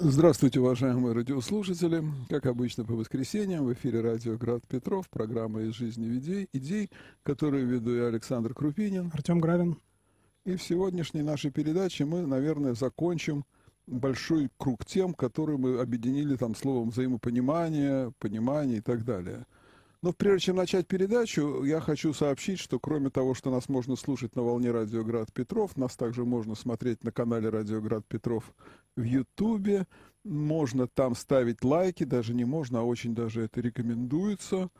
Здравствуйте, уважаемые радиослушатели. Как обычно, по воскресеньям в эфире радио «Град Петров», программа «Из жизни идей», идей, которую веду я, Александр Крупинин. Артем Гравин. И в сегодняшней нашей передаче мы, наверное, закончим большой круг тем, которые мы объединили там словом взаимопонимание, понимание и так далее – но прежде чем начать передачу, я хочу сообщить, что кроме того, что нас можно слушать на волне Радиоград Петров, нас также можно смотреть на канале Радиоград Петров в Ютубе. Можно там ставить лайки, даже не можно, а очень даже это рекомендуется.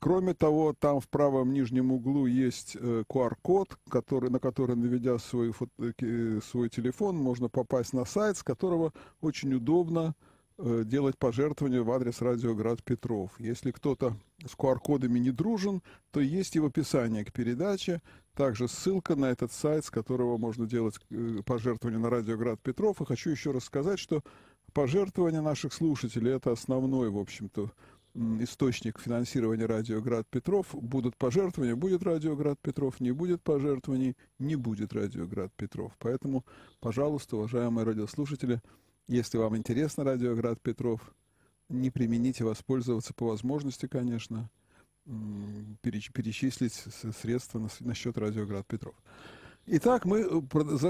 Кроме того, там в правом нижнем углу есть QR-код, э, который, на который, наведя свой, э, свой телефон, можно попасть на сайт, с которого очень удобно делать пожертвования в адрес радиоград Петров. Если кто-то с QR-кодами не дружен, то есть и в описании к передаче также ссылка на этот сайт, с которого можно делать э, пожертвования на радиоград Петров. И хочу еще раз сказать, что пожертвования наших слушателей – это основной, в общем-то, источник финансирования Радиоград Петров. Будут пожертвования, будет Радиоград Петров, не будет пожертвований, не будет Радиоград Петров. Поэтому, пожалуйста, уважаемые радиослушатели, если вам интересно радиоград Петров, не примените воспользоваться по возможности, конечно, перечислить средства на, на счет радиоград Петров. Итак, мы э,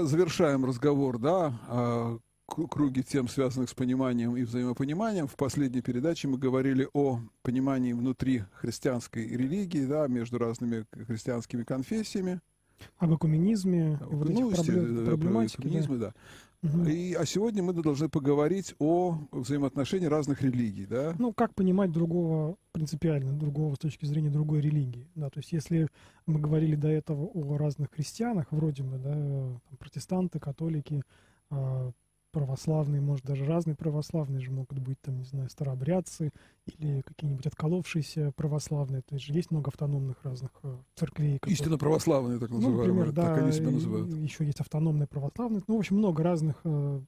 завершаем разговор, да, о круге тем, связанных с пониманием и взаимопониманием. В последней передаче мы говорили о понимании внутри христианской религии, да, между разными христианскими конфессиями. Об экуменизме, ну, вот этих проблем, проблематике. Да. да. Угу. И, а сегодня мы должны поговорить о взаимоотношении разных религий, да? Ну, как понимать другого принципиально, другого с точки зрения другой религии, да, то есть если мы говорили до этого о разных христианах, вроде бы, да, там, протестанты, католики, а, православные, может, даже разные православные же могут быть, там, не знаю, старообрядцы или какие-нибудь отколовшиеся православные. То есть же есть много автономных разных э, церквей. Которые... Истинно православные, так называемые. Ну, например, да, так они себя называют. Еще есть автономные православные. Ну, в общем, много разных э,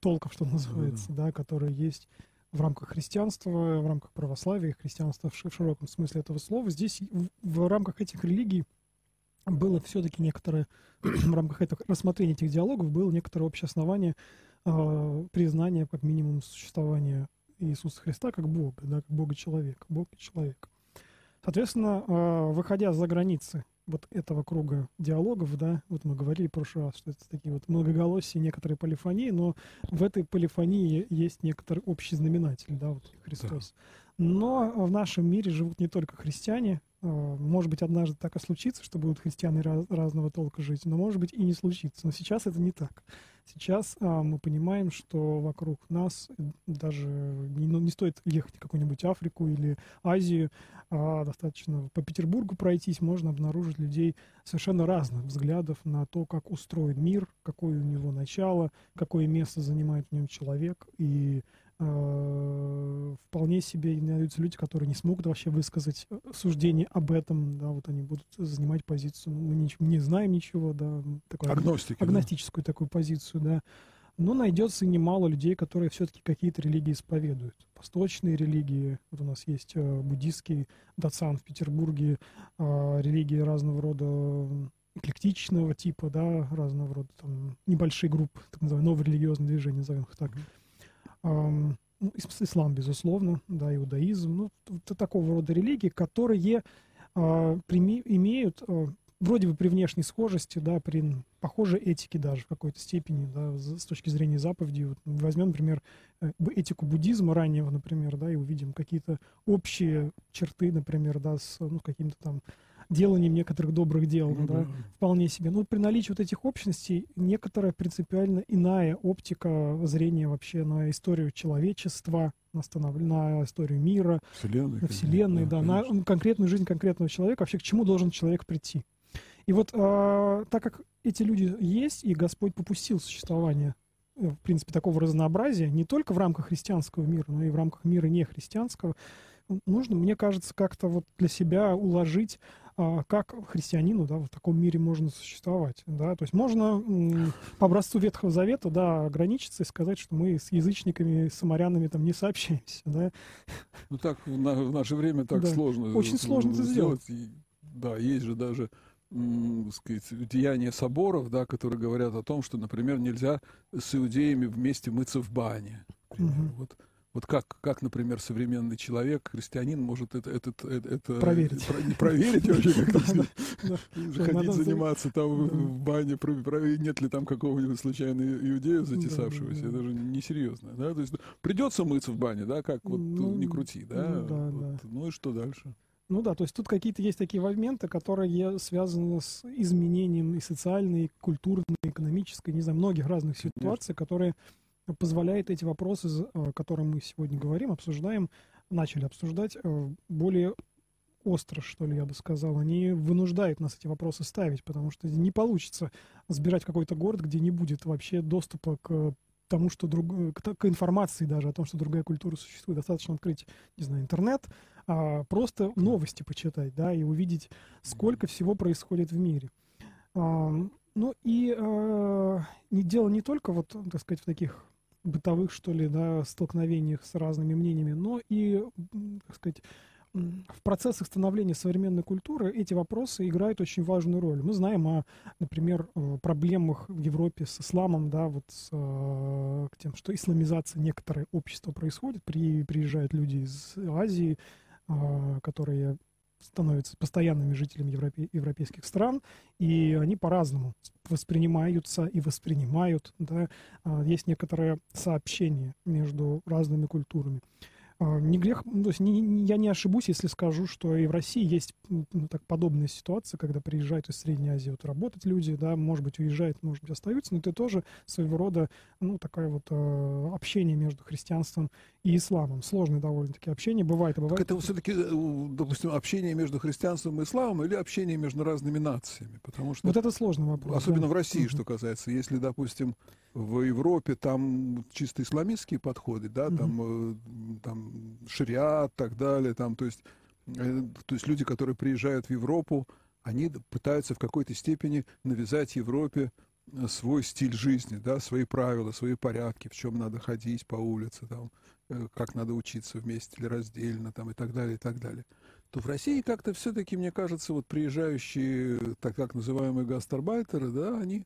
толков, что называется, да, да. да, которые есть в рамках христианства, в рамках православия, христианства в широком смысле этого слова. Здесь в, в рамках этих религий было все-таки некоторое, в рамках этого рассмотрения этих диалогов, было некоторое общее основание э, признания, как минимум, существования Иисуса Христа как Бога, да, как Бога-человека, Бог и человек. Соответственно, э, выходя за границы вот этого круга диалогов, да, вот мы говорили в прошлый раз, что это такие вот многоголосия, некоторые полифонии, но в этой полифонии есть некоторый общий знаменатель, да, вот Христос. Да. Но в нашем мире живут не только христиане, может быть, однажды так и случится, что будут христиане раз, разного толка жить, но может быть и не случится. Но сейчас это не так. Сейчас а, мы понимаем, что вокруг нас даже не, ну, не стоит ехать в какую-нибудь Африку или Азию, а достаточно по Петербургу пройтись, можно обнаружить людей совершенно разных взглядов на то, как устроен мир, какое у него начало, какое место занимает в нем человек и Э, вполне себе найдутся люди, которые не смогут вообще высказать э, суждение об этом, да, вот они будут занимать позицию, мы не, не знаем ничего, да, такую Агностики, агностическую да. такую позицию, да. Но найдется немало людей, которые все-таки какие-то религии исповедуют. Восточные религии, вот у нас есть э, буддийский дацан в Петербурге, религии разного рода эклектичного типа, да, разного рода там небольшие группы, так называемые новые религиозные движения, назовем их так. Mm-hmm ну, ислам, безусловно, да, иудаизм, ну, такого рода религии, которые прими, имеют э, вроде бы при внешней схожести, да, при похожей этике даже в какой-то степени, да, с точки зрения заповедей. Вот возьмем, например, э, этику буддизма раннего, например, да, и увидим какие-то общие черты, например, да, с ну, каким-то там деланием некоторых добрых дел, mm-hmm. да, вполне себе. Но при наличии вот этих общностей некоторая принципиально иная оптика зрения вообще на историю человечества, на, станов... на историю мира, Вселенной, на Вселенной, да, да на конкретную жизнь конкретного человека, вообще к чему должен человек прийти. И вот э, так как эти люди есть, и Господь попустил существование э, в принципе, такого разнообразия, не только в рамках христианского мира, но и в рамках мира нехристианского, нужно, мне кажется, как-то вот для себя уложить а, как христианину да, в таком мире можно существовать. Да? То есть можно по образцу Ветхого Завета да, ограничиться и сказать, что мы с язычниками, с самарянами там не сообщаемся. Да? Ну так в, на, в наше время так да. сложно. Очень сложно это сделать. сделать. да, есть же даже сказать, деяния соборов, да, которые говорят о том, что, например, нельзя с иудеями вместе мыться в бане. Угу. Вот вот как, как, например, современный человек, христианин, может это, это, это, это проверить, про, не проверить вообще, как ходить заниматься там в бане, нет ли там какого-нибудь случайного иудея затесавшегося, это же несерьезно, да, то есть придется мыться в бане, да, как вот ну, не крути, да, ну, ну и что дальше? Ну да, то есть тут какие-то есть такие моменты, которые связаны с изменением и социальной, и культурной, и экономической, не знаю, многих разных ситуаций, которые позволяет эти вопросы, о которых мы сегодня говорим, обсуждаем, начали обсуждать э, более остро, что ли, я бы сказал. Они вынуждают нас эти вопросы ставить, потому что не получится сбирать какой-то город, где не будет вообще доступа к тому, что друг... к, к информации даже о том, что другая культура существует. Достаточно открыть, не знаю, интернет, а просто новости почитать, да, и увидеть, сколько всего происходит в мире. А, ну и э, не дело не только вот, так сказать, в таких бытовых, что ли, да, столкновениях с разными мнениями, но и, так сказать, в процессах становления современной культуры эти вопросы играют очень важную роль. Мы знаем о, например, э, проблемах в Европе с исламом, да, вот с э, тем, что исламизация некоторое общества происходит, при, приезжают люди из Азии, э, которые становятся постоянными жителями европе, европейских стран, и они по-разному воспринимаются и воспринимают. Да, а, есть некоторое сообщение между разными культурами. А, не грех, ну, то есть не, не, я не ошибусь, если скажу, что и в России есть ну, так подобная ситуация, когда приезжают из Средней Азии вот, работать люди, да, может быть, уезжают, может быть, остаются, но это тоже своего рода, ну, такое вот э, общение между христианством и исламом. Сложное довольно-таки общение, бывает и бывает. Так это все-таки, э, допустим, общение между христианством и исламом или общение между разными нациями? Потому что... Вот это сложный вопрос. Особенно да. в России, что касается. Если, допустим, в Европе там чисто исламистские подходы, да, угу. там, э, там шариат так далее, там, то есть, э, то есть люди, которые приезжают в Европу, они пытаются в какой-то степени навязать Европе э, свой стиль жизни, да, свои правила, свои порядки, в чем надо ходить по улице, там, как надо учиться вместе или раздельно, там, и так далее, и так далее. То в России как-то все-таки, мне кажется, вот приезжающие, так, так называемые гастарбайтеры, да, они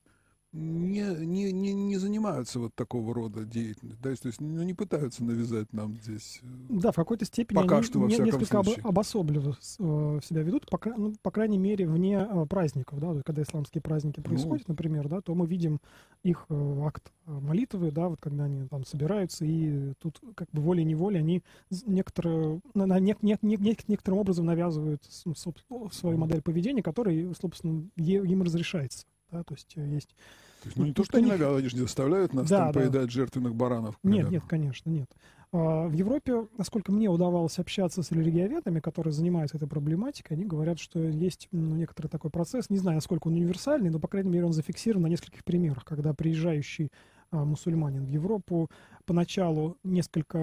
не, не, не, не занимаются вот такого рода деятельностью, да, то есть ну, не пытаются навязать нам здесь. Э, да, в какой-то степени пока они что, во не, несколько случае. обособленно э, себя ведут, по, ну, по крайней мере, вне э, праздников, да, когда исламские праздники происходят, ну, например, да, то мы видим их э, акт молитвы, да, вот когда они там собираются, и тут как бы волей-неволей они некоторые, на, на, не, не, не, некоторым образом навязывают свою модель поведения, которая, собственно, им разрешается. Да, то есть э, есть... То есть, ну, не то, что они же не заставляют нас да, там да. поедать жертвенных баранов. Нет, нет, конечно, нет. А, в Европе, насколько мне удавалось общаться с религиоведами, которые занимаются этой проблематикой, они говорят, что есть ну, некоторый такой процесс, не знаю, насколько он универсальный, но, по крайней мере, он зафиксирован на нескольких примерах, когда приезжающий мусульманин в Европу. Поначалу несколько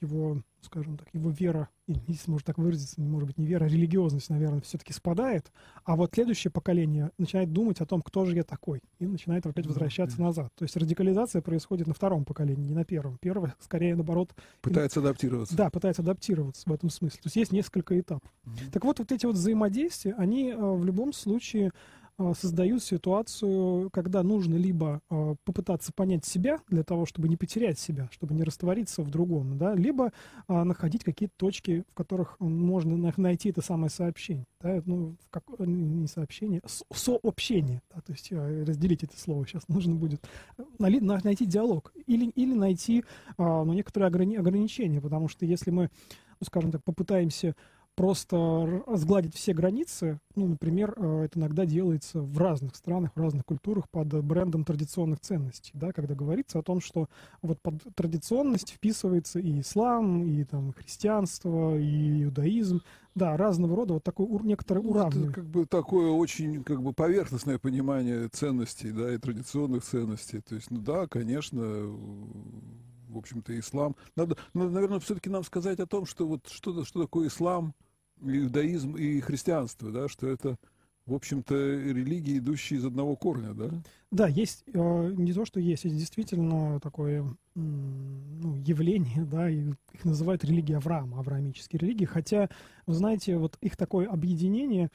его, скажем так, его вера, если можно так выразиться, может быть, не вера, а религиозность, наверное, все-таки спадает, а вот следующее поколение начинает думать о том, кто же я такой, и начинает опять возвращаться mm-hmm. назад. То есть радикализация происходит на втором поколении, не на первом. Первое, скорее, наоборот... Пытается и... адаптироваться. Да, пытается адаптироваться в этом смысле. То есть есть несколько этапов. Mm-hmm. Так вот, вот эти вот взаимодействия, они э, в любом случае а, создают ситуацию, когда нужно либо а, попытаться понять себя для того, чтобы не потерять себя, чтобы не раствориться в другом, да, либо а, находить какие-то точки, в которых можно найти это самое сообщение, да, ну, в как, не сообщение, сообщение, да, то есть разделить это слово сейчас нужно будет, найти диалог или, или найти ну, некоторые ограни ограничения, потому что если мы, ну, скажем так, попытаемся просто сгладить все границы. Ну, например, э, это иногда делается в разных странах, в разных культурах под брендом традиционных ценностей, да, когда говорится о том, что вот под традиционность вписывается и ислам, и там христианство, и иудаизм, да, разного рода вот такой некоторый уравнивание. Это как бы такое очень как бы поверхностное понимание ценностей, да, и традиционных ценностей. То есть, ну да, конечно, в общем-то, ислам. Надо, надо наверное, все-таки нам сказать о том, что вот что, что такое ислам, иудаизм и христианство, да, что это, в общем-то, религии, идущие из одного корня, да? Да, есть, э, не то, что есть, есть действительно такое ну, явление, да, их называют религия Авраама, авраамические религии, хотя, вы знаете, вот их такое объединение,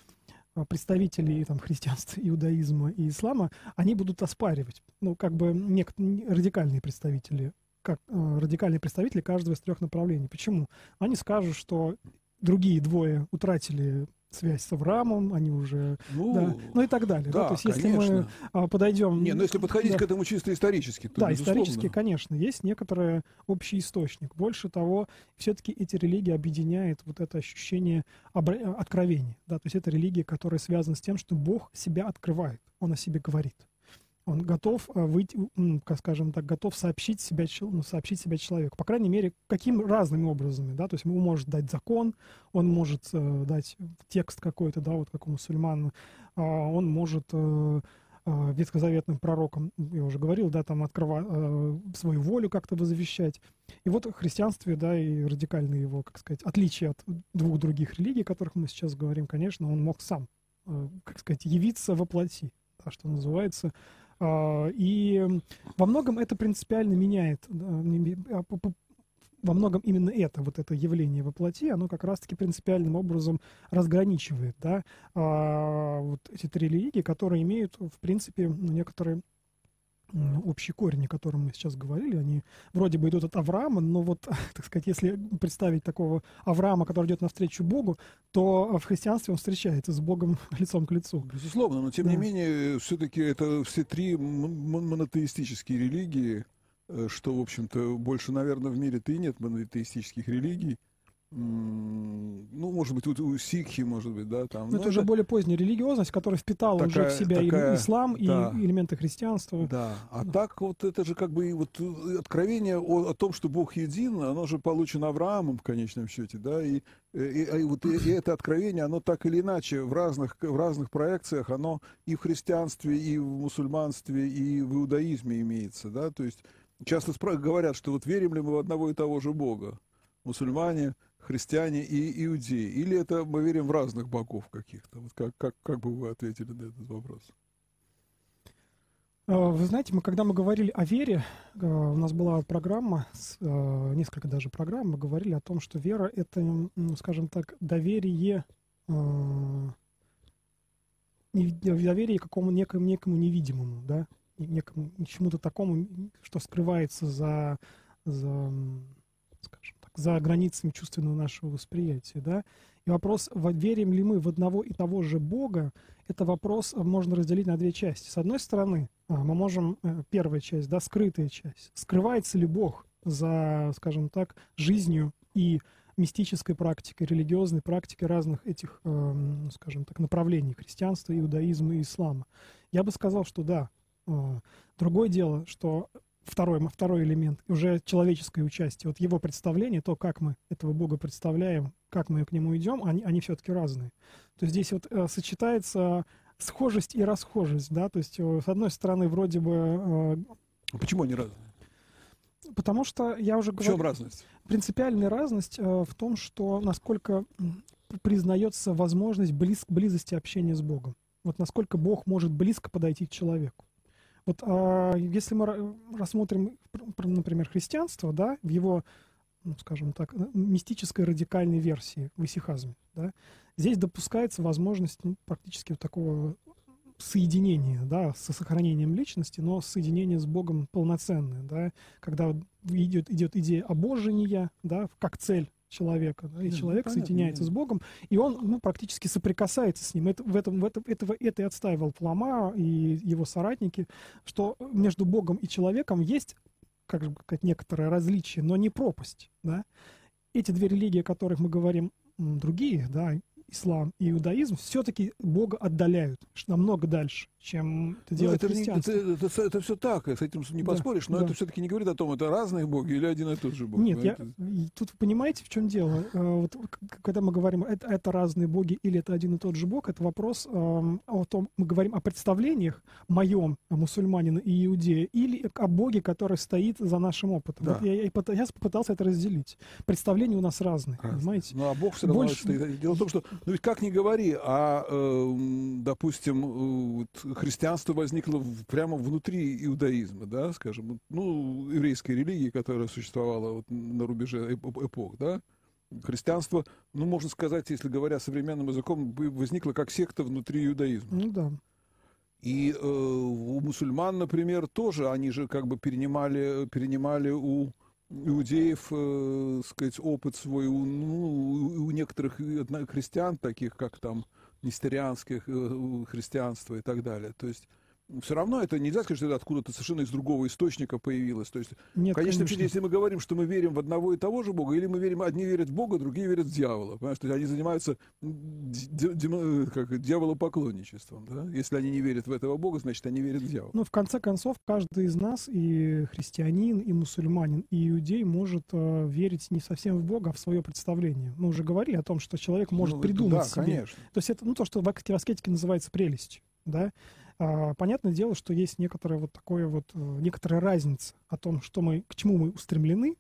представители там, христианства, иудаизма и ислама, они будут оспаривать. Ну, как бы некоторые радикальные представители, как э, радикальные представители каждого из трех направлений. Почему? Они скажут, что другие двое утратили связь с Авраамом, они уже, ну, да, ну и так далее. Да, да? То есть если мы а, подойдем... Не, ну если подходить да, к этому чисто исторически, то Да, безусловно. исторически, конечно, есть некоторый общий источник. Больше того, все-таки эти религии объединяют вот это ощущение откровения. Да? То есть это религия, которая связана с тем, что Бог себя открывает, Он о себе говорит он готов э, выйти, скажем так, готов сообщить себя, ну, сообщить себя человеку. По крайней мере, каким разными образами, да, то есть он может дать закон, он может э, дать текст какой-то, да, вот как у мусульман, э, он может э, э, ветхозаветным пророкам, я уже говорил, да, там открывать э, свою волю как-то возвещать. И вот в христианстве, да, и радикальные его, как сказать, отличие от двух других религий, о которых мы сейчас говорим, конечно, он мог сам, э, как сказать, явиться во плоти, да, что называется, а, и во многом это принципиально меняет, а, во многом именно это, вот это явление во плоти, оно как раз-таки принципиальным образом разграничивает, да, а, вот эти три религии, которые имеют, в принципе, ну, некоторые общий корень, о котором мы сейчас говорили, они вроде бы идут от Авраама, но вот, так сказать, если представить такого Авраама, который идет навстречу Богу, то в христианстве он встречается с Богом лицом к лицу. Безусловно, но тем да. не менее, все-таки это все три монотеистические религии, э, что, в общем-то, больше, наверное, в мире-то и нет монотеистических религий ну, может быть, у, у сикхи, может быть, да, там. Но ну, это, это уже более поздняя религиозность, которая впитала такая, уже в себя такая, и ислам, да, и элементы христианства. Да, а да. так вот это же как бы вот э, откровение о, о том, что Бог един, оно же получено Авраамом в конечном счете, да, и, и, и, и вот и, и это откровение, оно так или иначе в разных, в разных проекциях, оно и в христианстве, и в мусульманстве, и в иудаизме имеется, да, то есть часто говорят, что вот верим ли мы в одного и того же Бога, мусульмане, христиане и иудеи? Или это мы верим в разных богов каких-то? Вот как, как, как бы вы ответили на этот вопрос? А, вы знаете, мы когда мы говорили о вере, а, у нас была программа, а, несколько даже программ, мы говорили о том, что вера — это, скажем так, доверие, доверие какому некому, некому невидимому, да, некому, чему-то такому, что скрывается за, за скажем за границами чувственного нашего восприятия, да. И вопрос, верим ли мы в одного и того же Бога, это вопрос э, можно разделить на две части. С одной стороны, а, мы можем, э, первая часть, да, скрытая часть, скрывается ли Бог за, скажем так, жизнью и мистической практикой, религиозной практикой разных этих, эм, скажем так, направлений христианства, иудаизма и ислама. Я бы сказал, что да. Э, другое дело, что второй, второй элемент, уже человеческое участие, вот его представление, то, как мы этого Бога представляем, как мы к нему идем, они, они все-таки разные. То есть здесь вот э, сочетается схожесть и расхожесть, да, то есть э, с одной стороны вроде бы... Э, почему они разные? Потому что я уже говорил... В чем разность? Принципиальная разность э, в том, что насколько признается возможность близ, близости общения с Богом. Вот насколько Бог может близко подойти к человеку. Вот а, если мы рассмотрим, например, христианство, да, в его, ну, скажем так, мистической радикальной версии в исихазме, да, здесь допускается возможность ну, практически вот такого соединения, да, со сохранением личности, но соединение с Богом полноценное, да, когда идет, идет идея обожения, да, как цель человека, да, и да, человек понятно, соединяется да. с Богом, и он ну, практически соприкасается с ним. Это, в этом, в этом, этого, это и отстаивал Флама и его соратники, что между Богом и человеком есть как же сказать, некоторое различие, но не пропасть. Да? Эти две религии, о которых мы говорим, другие, да, ислам и иудаизм все-таки Бога отдаляют намного дальше, чем это ну, делает это, христианство. Это, это, это, все так, с этим не поспоришь, но да. это все-таки не говорит о том, это разные боги или один и тот же бог. Нет, я, тут вы понимаете, в чем дело? Э, вот, когда мы говорим, это, это разные боги или это один и тот же бог, это вопрос э, о том, мы говорим о представлениях моем, мусульманина и иудея, или о боге, который стоит за нашим опытом. Да. Вот я, я, я попытался это разделить. Представления у нас разные, разные. понимаете? Ну, а бог все равно Больше... стоит. Дело в том, что ну ведь как ни говори, а, э, допустим, э, христианство возникло прямо внутри иудаизма, да, скажем, ну, еврейской религии, которая существовала вот на рубеже эпох, да, христианство, ну, можно сказать, если говоря современным языком, возникло как секта внутри иудаизма. Ну да. И э, у мусульман, например, тоже они же как бы перенимали, перенимали у иудеев, э, сказать, опыт свой, у, ну, у некоторых христиан, таких как там нестерианских э, христианства и так далее. То есть все равно это нельзя сказать, что это откуда-то совершенно из другого источника появилось. То есть, Нет, конечно, конечно, если мы говорим, что мы верим в одного и того же Бога, или мы верим, одни верят в Бога, другие верят в дьявола. Понимаешь, то есть они занимаются как, дьяволопоклонничеством. Да? Если они не верят в этого Бога, значит, они верят в дьявола. Ну, в конце концов, каждый из нас, и христианин, и мусульманин, и иудей, может э, верить не совсем в Бога, а в свое представление. Мы уже говорили о том, что человек может ну, придумать да, себе. Конечно. То есть это ну, то, что в аскетике называется прелестью. Да? А, понятное дело, что есть некоторая вот такое вот, э, некоторая разница о том, что мы, к чему мы устремлены.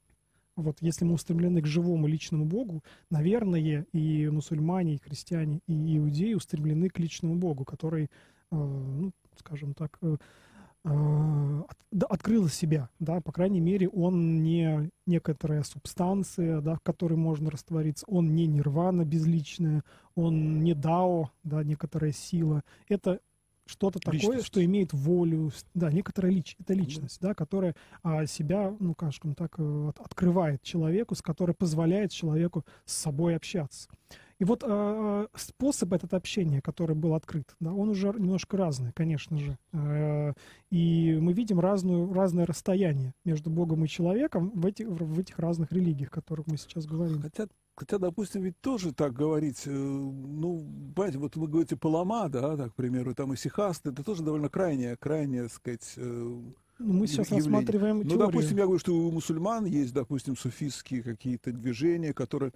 Вот если мы устремлены к живому личному Богу, наверное, и мусульмане, и христиане, и иудеи устремлены к личному Богу, который, э, ну, скажем так, э, открыл себя, да, по крайней мере, он не некоторая субстанция, да, в которой можно раствориться, он не нирвана безличная, он не дао, да, некоторая сила. Это что-то такое, что имеет волю, да, некоторая лич, это личность, да, которая а, себя, ну, скажем так, э, от, открывает человеку, с которой позволяет человеку с собой общаться. И вот э, способ этот общения, который был открыт, да, он уже немножко разный, конечно же. Э, и мы видим разную, разное расстояние между Богом и человеком в этих, в этих разных религиях, о которых мы сейчас говорим. Хотя, хотя, допустим, ведь тоже так говорить, э, ну, понимаете, вот вы говорите Палама, да, так, к примеру, там и Сихаст, это тоже довольно крайнее, крайнее, так сказать, э, ну, мы сейчас явление. рассматриваем теорию. Ну, допустим, я говорю, что у мусульман есть, допустим, суфистские какие-то движения, которые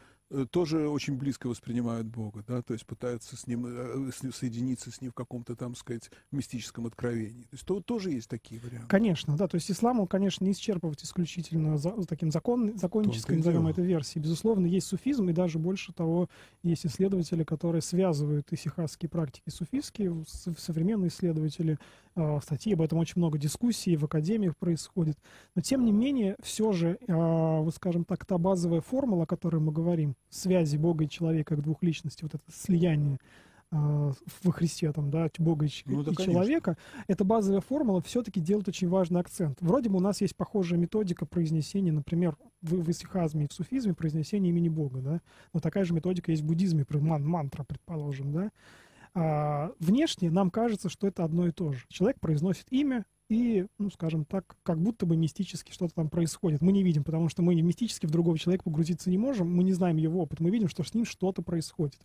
тоже очень близко воспринимают Бога, да, то есть пытаются с ним, э, с ним соединиться с ним в каком-то там, сказать, мистическом откровении. То есть то, тоже есть такие варианты. Конечно, да, то есть ислам, он, конечно, не исчерпывать исключительно за, таким закон, законнической, назовем это версией. Безусловно, есть суфизм, и даже больше того, есть исследователи, которые связывают исихасские практики суфистские, современные исследователи, э, статьи об этом очень много дискуссий в академиях происходит. Но, тем не менее, все же, э, вот, скажем так, та базовая формула, о которой мы говорим, связи Бога и человека как двух личностей, вот это слияние э, во Христе, там, да, Бога и, ну, да, и человека, эта базовая формула все-таки делает очень важный акцент. Вроде бы у нас есть похожая методика произнесения, например, в, в исихазме и в суфизме произнесения имени Бога, да, но такая же методика есть в буддизме, ман, мантра, предположим, да. А, внешне нам кажется, что это одно и то же. Человек произносит имя, и, ну, скажем так, как будто бы мистически что-то там происходит. Мы не видим, потому что мы мистически в другого человека погрузиться не можем, мы не знаем его опыт, мы видим, что с ним что-то происходит.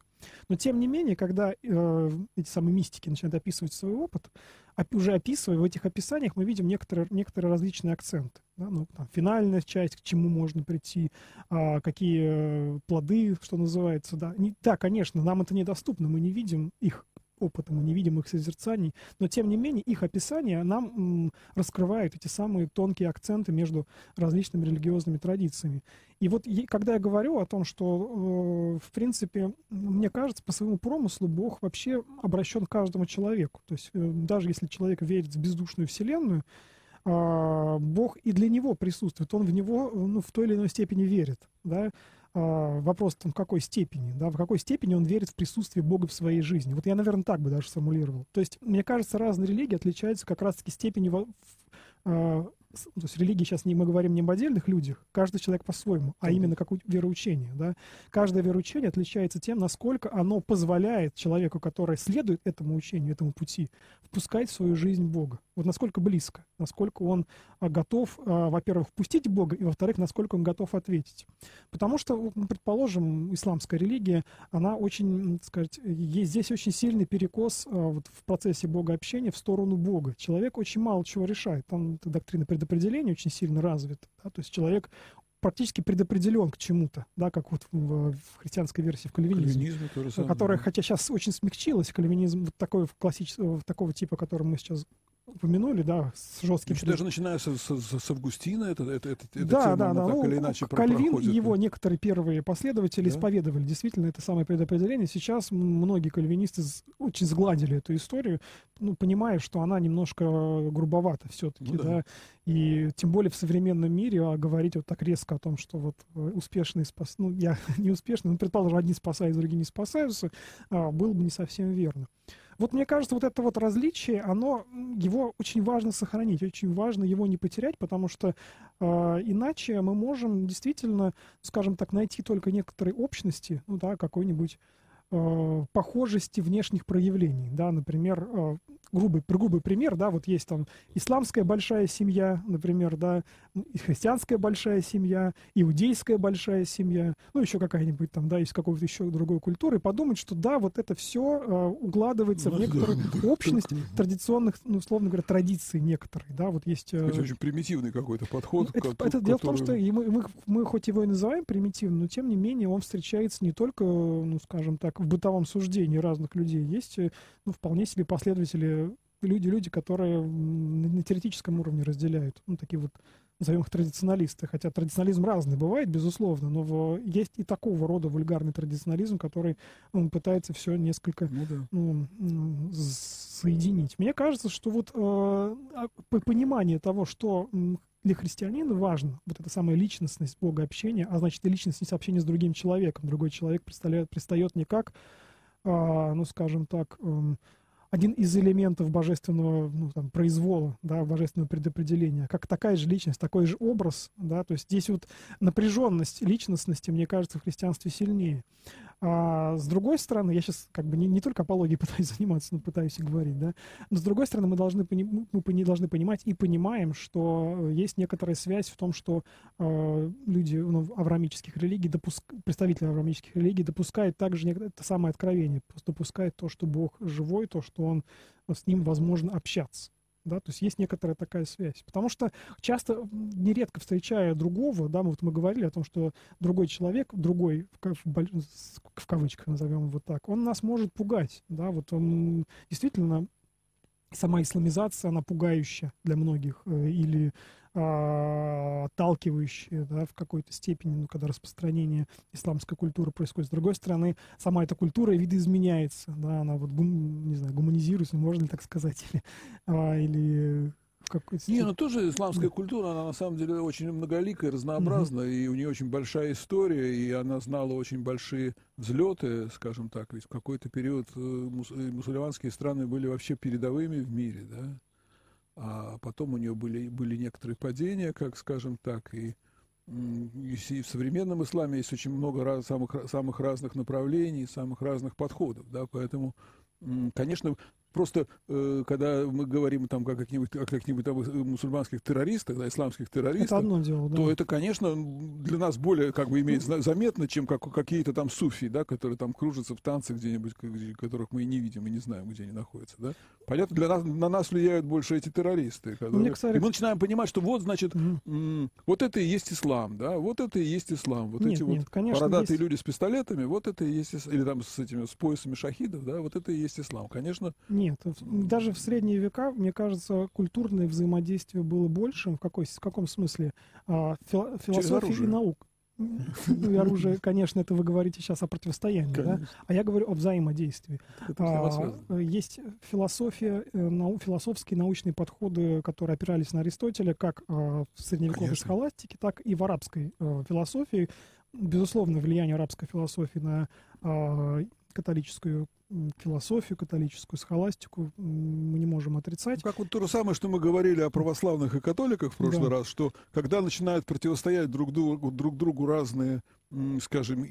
Но, тем не менее, когда э, эти самые мистики начинают описывать свой опыт, оп- уже описывая, в этих описаниях мы видим некоторые, некоторые различные акценты. Да? Ну, там, финальная часть, к чему можно прийти, а, какие э, плоды, что называется. Да? Не, да, конечно, нам это недоступно, мы не видим их опыта, мы не видим их созерцаний, но тем не менее их описание нам раскрывает эти самые тонкие акценты между различными религиозными традициями. И вот когда я говорю о том, что, э, в принципе, мне кажется, по своему промыслу Бог вообще обращен к каждому человеку. То есть э, даже если человек верит в бездушную вселенную, э, Бог и для него присутствует, он в него ну, в той или иной степени верит. Да? А, вопрос в какой степени, да, в какой степени он верит в присутствие Бога в своей жизни. Вот я, наверное, так бы даже сформулировал. То есть, мне кажется, разные религии отличаются как раз-таки степенью а, то есть религии сейчас не мы говорим не об отдельных людях, каждый человек по-своему, а именно как вероучение. Да? Каждое вероучение отличается тем, насколько оно позволяет человеку, который следует этому учению, этому пути, впускать в свою жизнь Бога. Вот насколько близко, насколько он а, готов, а, во-первых, впустить Бога, и, во-вторых, насколько он готов ответить. Потому что, предположим, исламская религия, она очень, так сказать, есть здесь очень сильный перекос а, вот, в процессе богообщения в сторону Бога. Человек очень мало чего решает. Там доктрина предопределения очень сильно развита. Да? То есть человек практически предопределен к чему-то, да, как вот в, в христианской версии в кальвинизме, которая, хотя сейчас очень смягчилась, кальвинизм вот такой классического, такого типа, о котором мы сейчас упомянули, да, с жестким... Даже начиная с, с, с Августина, это, это, это, эта да, тема, да, да. так ну, или иначе Кальвин проходит. и его некоторые первые последователи да? исповедовали действительно это самое предопределение. Сейчас многие кальвинисты очень сгладили эту историю, ну, понимая, что она немножко грубовата все-таки, ну, да. да. И тем более в современном мире а говорить вот так резко о том, что вот э, успешные спас... ну, я не успешный, но предположим, одни спасаются, другие не спасаются, а, было бы не совсем верно. Вот мне кажется, вот это вот различие, оно, его очень важно сохранить, очень важно его не потерять, потому что э, иначе мы можем действительно, скажем так, найти только некоторые общности, ну да, какой-нибудь э, похожести внешних проявлений, да, например, э, грубый, грубый пример, да, вот есть там исламская большая семья, например, да, христианская большая семья, иудейская большая семья, ну, еще какая-нибудь там, да, из какой-то еще другой культуры, и подумать, что да, вот это все э, укладывается ну, в некоторую да, общность традиционных, ну, условно говоря, традиций некоторых, да, вот есть... Э, это очень примитивный какой-то подход. Ну, это, который... это дело в том, что и мы, мы, мы хоть его и называем примитивным, но тем не менее он встречается не только, ну, скажем так, в бытовом суждении разных людей, есть, э, ну, вполне себе последователи люди, люди, которые на теоретическом уровне разделяют, ну, такие вот, назовем их традиционалисты, хотя традиционализм разный бывает, безусловно, но в, есть и такого рода вульгарный традиционализм, который он пытается все несколько ну, да. ну, соединить. Мне кажется, что вот э, а, понимание того, что для христианина важно вот эта самая личностность богообщения, а значит и личностность общения с другим человеком. Другой человек представляет, предстает не как, э, ну, скажем так, э, один из элементов божественного ну, там, произвола, да, божественного предопределения, как такая же личность, такой же образ, да, то есть здесь вот напряженность личностности, мне кажется, в христианстве сильнее. А с другой стороны, я сейчас как бы не, не только апологией пытаюсь заниматься, но пытаюсь и говорить, да, но с другой стороны, мы должны, мы должны понимать и понимаем, что есть некоторая связь в том, что э, люди ну, авраамических религий, допуск, представители авраамических религий допускают также это самое откровение, допускают то, что Бог живой, то, что Он с Ним возможно общаться да, то есть есть некоторая такая связь. Потому что часто, нередко встречая другого, да, вот мы говорили о том, что другой человек, другой, в, в, в кавычках назовем вот так, он нас может пугать, да, вот он действительно сама исламизация, она пугающая для многих, э, или а, отталкивающая да, в какой-то степени, ну, когда распространение исламской культуры происходит. С другой стороны, сама эта культура видоизменяется, да, она вот, не знаю, гуманизируется, можно ли так сказать, или, а, или какой-то... Не, ну тоже исламская культура, она на самом деле очень многоликая, разнообразна, mm-hmm. и у нее очень большая история, и она знала очень большие взлеты, скажем так, ведь в какой-то период э, мус- э, мусульманские страны были вообще передовыми в мире, да, а потом у нее были, были некоторые падения, как скажем так, и, и в современном исламе есть очень много раз, самых, самых разных направлений, самых разных подходов, да, поэтому, конечно, Просто, э, когда мы говорим там как каких-нибудь, о каких-нибудь мусульманских террористах, да, исламских террористах, это одно дело, да. то это, конечно, для нас более как бы имеет заметно, чем как, какие-то там суфии, да, которые там кружатся в танце где-нибудь, которых мы и не видим, и не знаем, где они находятся. Да? Понятно, для нас, на нас влияют больше эти террористы. Которые... Мне, кстати... И мы начинаем понимать, что вот, значит, угу. вот это и есть ислам, да, вот это и есть ислам. Вот нет, эти нет, вот конечно, бородатые есть... люди с пистолетами, вот это и есть, или там с этими, с поясами шахидов, да, вот это и есть ислам. Конечно, нет нет, даже в средние века, мне кажется, культурное взаимодействие было большим. В, какой, в каком смысле? А, фил, философии и наук. Ну, и оружие, конечно, это вы говорите сейчас о противостоянии, да? А я говорю о взаимодействии. А, есть философия, э, нау, философские научные подходы, которые опирались на Аристотеля, как а, в средневековой конечно. схоластике, так и в арабской а, философии. Безусловно, влияние арабской философии на католическую философию католическую, схоластику мы не можем отрицать. Как вот то же самое, что мы говорили о православных и католиках в прошлый да. раз, что когда начинают противостоять друг другу, друг другу разные, скажем,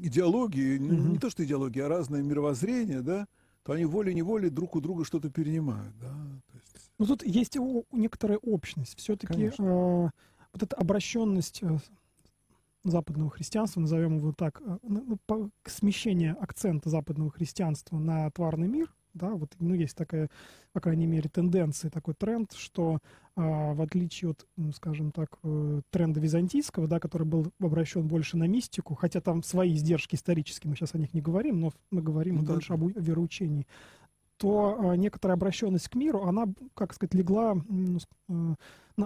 идеологии, угу. не то что идеологии, а разные мировоззрения, да, то они волей-неволей друг у друга что-то перенимают. Да? То есть... Ну тут есть некоторая общность. Все-таки э, вот эта обращенность э, западного христианства, назовем его так, э, ну, смещение акцента западного христианства на тварный мир, да, вот, ну, есть такая, по крайней мере, тенденция, такой тренд, что а, в отличие от, ну, скажем так, э, тренда византийского, да, который был обращен больше на мистику, хотя там свои издержки исторические, мы сейчас о них не говорим, но мы говорим ну, да. больше об вероучении, то некоторая обращенность к миру, она, как сказать, легла,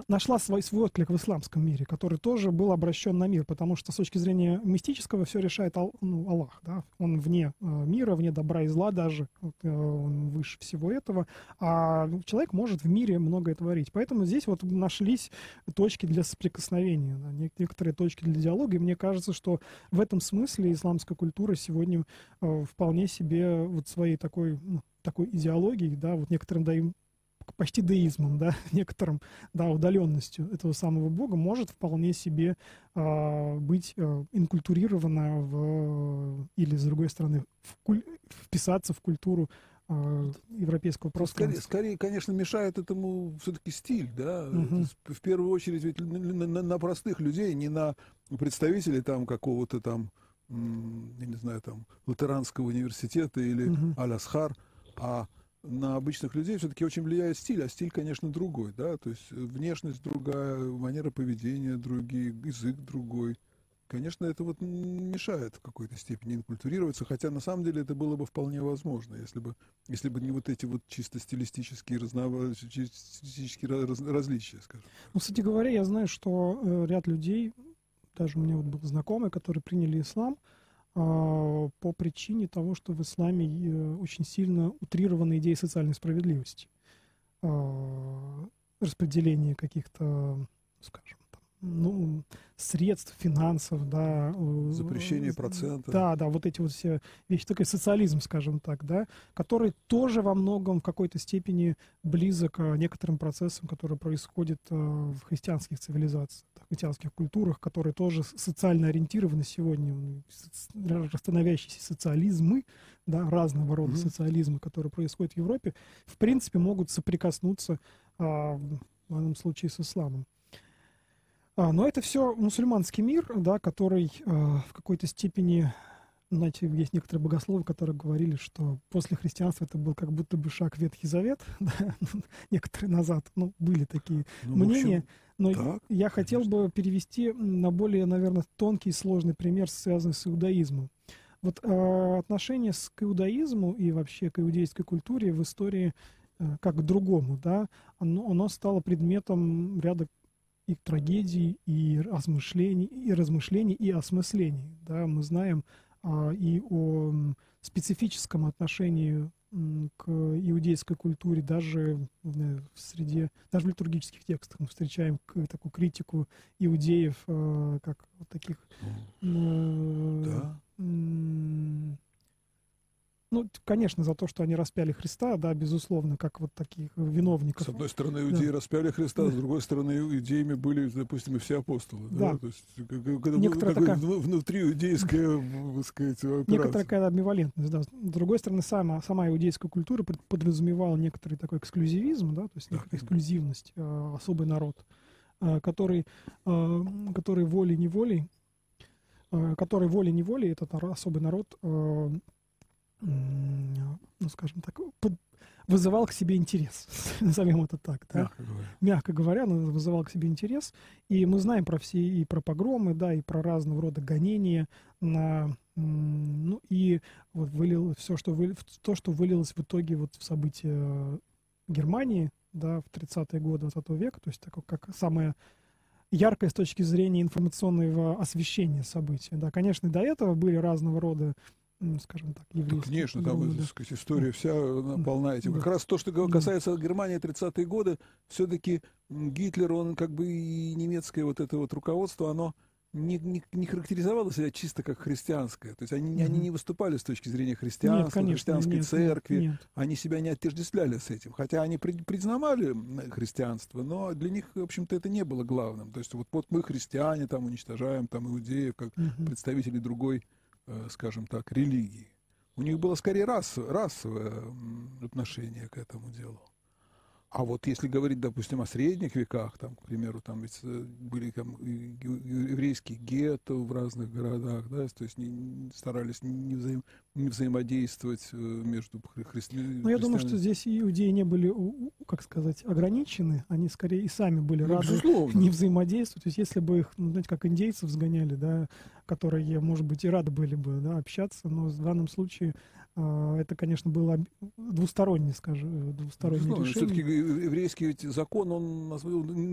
нашла свой, свой отклик в исламском мире, который тоже был обращен на мир, потому что с точки зрения мистического все решает ну, Аллах. Да? Он вне э, мира, вне добра и зла даже, вот, э, он выше всего этого, а человек может в мире многое творить. Поэтому здесь вот нашлись точки для соприкосновения, да, некоторые точки для диалога, и мне кажется, что в этом смысле исламская культура сегодня э, вполне себе вот своей такой, ну, такой идеологией, да, вот некоторым даем почти деизмом, да, некоторым, да, удаленностью этого самого Бога может вполне себе э, быть э, инкультурирована в, или, с другой стороны, в куль, вписаться в культуру э, европейского пространства. Скорее, скорее, конечно, мешает этому все-таки стиль, да. Угу. В первую очередь ведь на, на, на простых людей, не на представителей там какого-то там, я не знаю, там, латеранского университета или угу. Аль-Асхар, а на обычных людей все-таки очень влияет стиль, а стиль, конечно, другой, да, то есть внешность другая, манера поведения другие, язык другой. Конечно, это вот мешает в какой-то степени инкультурироваться, хотя на самом деле это было бы вполне возможно, если бы, если бы не вот эти вот чисто стилистические, разно... стилистические раз... различия, скажем. Ну, кстати говоря, я знаю, что э, ряд людей, даже у меня вот был знакомый, которые приняли ислам, по причине того, что в исламе э, очень сильно утрирована идея социальной справедливости. А, распределение каких-то, скажем, ну, средств, финансов, да. Запрещение процентов. Да, да, вот эти вот все вещи, такой социализм, скажем так, да, который тоже во многом в какой-то степени близок к некоторым процессам, которые происходят э, в христианских цивилизациях, в христианских культурах, которые тоже социально ориентированы сегодня, становящиеся социализмы, да, разного рода mm-hmm. социализмы, которые происходят в Европе, в принципе, могут соприкоснуться а, в данном случае с исламом. А, но это все мусульманский мир, да, который а, в какой-то степени, знаете, есть некоторые богословы, которые говорили, что после христианства это был как будто бы шаг в Ветхий Завет, да, некоторые назад, ну, были такие ну, мнения. Общем, но так, я хотел бы перевести на более, наверное, тонкий и сложный пример, связанный с иудаизмом. Вот э, отношение с, к иудаизму и вообще к иудейской культуре в истории э, как к другому, да, оно, оно стало предметом ряда и трагедий, и размышлений, и размышлений, и осмыслений. Да? Мы знаем а, и о специфическом отношении к иудейской культуре даже в среде, даже в литургических текстах мы встречаем такую критику иудеев а, как вот таких да. Ну, конечно, за то, что они распяли Христа, да, безусловно, как вот таких виновников. С одной стороны, иудеи да. распяли Христа, да. с другой стороны, иудеями были, допустим, и все апостолы. Да. да? То есть, Некоторая такая... внутри иудейская, так сказать, операция. Некоторая такая амбивалентность, да. С другой стороны, сама, сама иудейская культура подразумевала некоторый такой эксклюзивизм, да, то есть некоторая эксклюзивность, э, особый народ, э, который, э, который волей-неволей, э, который волей-неволей, этот особый народ э, ну, скажем так, под, вызывал к себе интерес, назовем это так, да? Мягко говоря. Мягко говоря, но вызывал к себе интерес. И мы знаем про все, и про погромы, да, и про разного рода гонения на, ну, и вот вылил все, что вы, то, что вылилось в итоге вот в события Германии, да, в 30-е годы 20 века, то есть такое, как самое яркое с точки зрения информационного освещения событий. Да, конечно, до этого были разного рода скажем так, еврейских. Да, конечно, там, так сказать, история вся полна этим. Да. Как раз то, что касается Германии 30-е годы, все-таки Гитлер, он как бы и немецкое вот это вот руководство, оно не, не, не характеризовало себя чисто как христианское. То есть они, mm-hmm. они не выступали с точки зрения христианства, нет, конечно, христианской нет, церкви. Нет. Они себя не отождествляли с этим. Хотя они признавали христианство, но для них, в общем-то, это не было главным. То есть вот, вот мы христиане там уничтожаем там иудеев как mm-hmm. представители другой Э, скажем так, религии. У них было скорее рас, расовое отношение к этому делу. А вот если говорить, допустим, о средних веках, там, к примеру, там ведь э, были там еврейские гетто в разных городах, да, то есть не, старались не, взаим, не взаимодействовать э, между христианами. Ну, я думаю, что здесь иудеи не были, как сказать, ограничены, они скорее и сами были ну, рады безусловно. не взаимодействовать. То есть если бы их, ну, знаете, как индейцев сгоняли, да, которые, может быть, и рады были бы да, общаться, но в данном случае это, конечно, было двустороннее, скажем, двустороннее ну, решение. Все-таки еврейский закон, он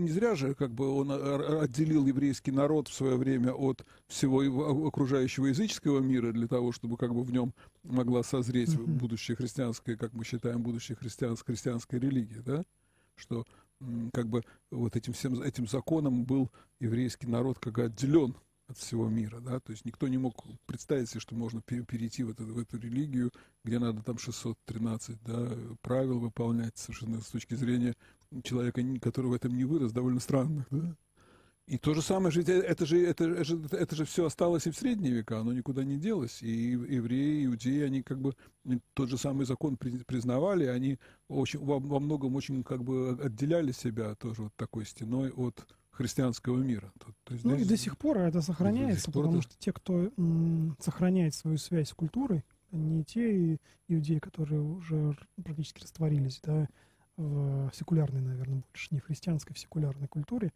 не зря же как бы он отделил еврейский народ в свое время от всего окружающего языческого мира для того, чтобы как бы в нем могла созреть uh-huh. будущее христианское, как мы считаем, будущее христианское, христианская религия, да? Что как бы вот этим всем этим законом был еврейский народ как отделен от всего мира, да, то есть никто не мог представить себе, что можно перейти в эту, в эту религию, где надо там 613, да, правил выполнять совершенно с точки зрения человека, который в этом не вырос, довольно странных, да. И то же самое же, это же, это, это, же, это же все осталось и в средние века, оно никуда не делось. И евреи, иудеи, они как бы тот же самый закон признавали, они очень, во многом очень как бы отделяли себя тоже вот такой стеной от христианского мира. То, то есть, ну здесь, и до сих пор это сохраняется, пор потому это... что те, кто м, сохраняет свою связь с культурой, не те иудеи, которые уже практически растворились, да, в секулярной, наверное, больше не в христианской, в секулярной культуре,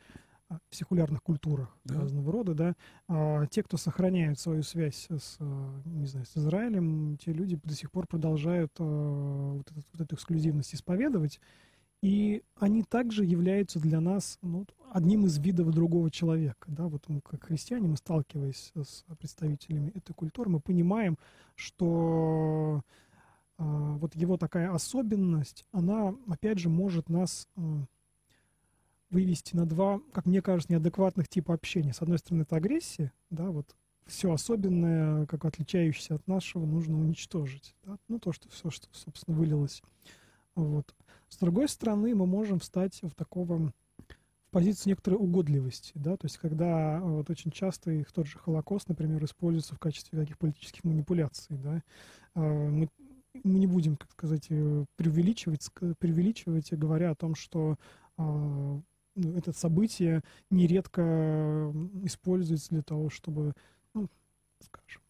а в секулярных культурах да. разного рода, да, а те, кто сохраняют свою связь с, не знаю, с Израилем, те люди до сих пор продолжают а, вот, этот, вот эту эксклюзивность исповедовать, и они также являются для нас ну, одним из видов другого человека. Да? Вот мы, как христиане, мы сталкиваясь с представителями этой культуры, мы понимаем, что э, вот его такая особенность, она, опять же, может нас э, вывести на два, как мне кажется, неадекватных типа общения. С одной стороны, это агрессия, да, вот все особенное, как отличающееся от нашего, нужно уничтожить. Да? Ну, то, что все, что, собственно, вылилось. Вот. С другой стороны, мы можем встать в такого в позицию некоторой угодливости, да, то есть когда вот очень часто их тот же Холокост, например, используется в качестве таких политических манипуляций, да, а, мы, мы не будем, как сказать, э, преувеличивать, преувеличивать, говоря о том, что ну, это событие нередко используется для того, чтобы, ну, скажем,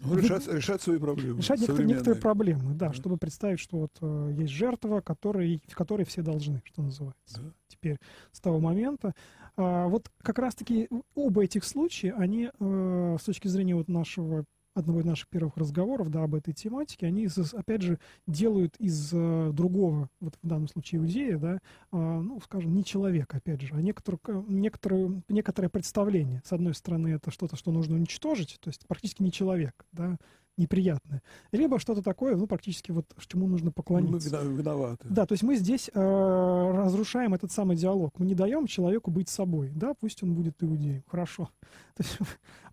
ну, решать, решать свои проблемы. Решать некоторые, некоторые проблемы, да, да, чтобы представить, что вот э, есть жертва, которой, в которой все должны, что называется. Да. Теперь с того момента. Э, вот как раз-таки оба этих случая, они э, с точки зрения вот нашего одного из наших первых разговоров да, об этой тематике, они, опять же, делают из uh, другого, вот в данном случае иудея, да, uh, ну, скажем, не человека, опять же, а некоторое, некоторое, некоторое представление. С одной стороны, это что-то, что нужно уничтожить, то есть практически не человек, да, неприятное. Либо что-то такое, ну, практически вот, чему нужно поклониться. Мы виноваты. Да, то есть мы здесь э, разрушаем этот самый диалог. Мы не даем человеку быть собой. Да, пусть он будет иудеем. Хорошо. То есть,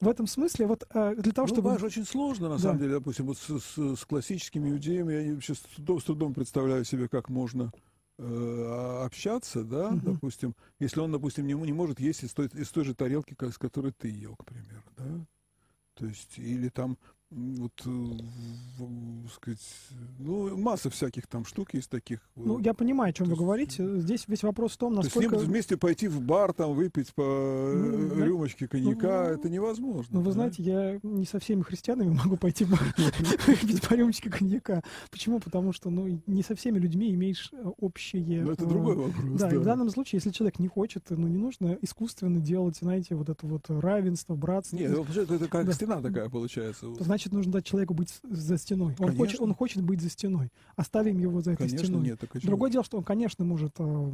в этом смысле вот э, для того, ну, чтобы... Ну, очень сложно, на да. самом деле, допустим, вот с, с, с классическими иудеями я сейчас с трудом представляю себе, как можно э, общаться, да, угу. допустим, если он, допустим, не, не может есть из той, из той же тарелки, как, с которой ты ел, к примеру, да, то есть, или там вот, э, сказать, ну, масса всяких там штук есть таких. Ну, я понимаю, о чем вы говорите. Здесь весь вопрос в том, насколько... То есть вместе пойти в бар, там, выпить по ну, да. рюмочке коньяка, ну, это невозможно. Ну, вы да? знаете, я не со всеми христианами могу пойти выпить по рюмочке коньяка. Почему? Потому что, ну, не со всеми людьми имеешь э, общее... Ну, это другой вопрос. Да, и в данном случае, если человек не хочет, ну, не нужно искусственно делать, знаете, вот это вот равенство, братство. Нет, это как стена такая получается значит, нужно дать человеку быть за стеной. Он хочет, он хочет быть за стеной. Оставим его за этой конечно, стеной. Нет, Другое дело, что он, конечно, может э,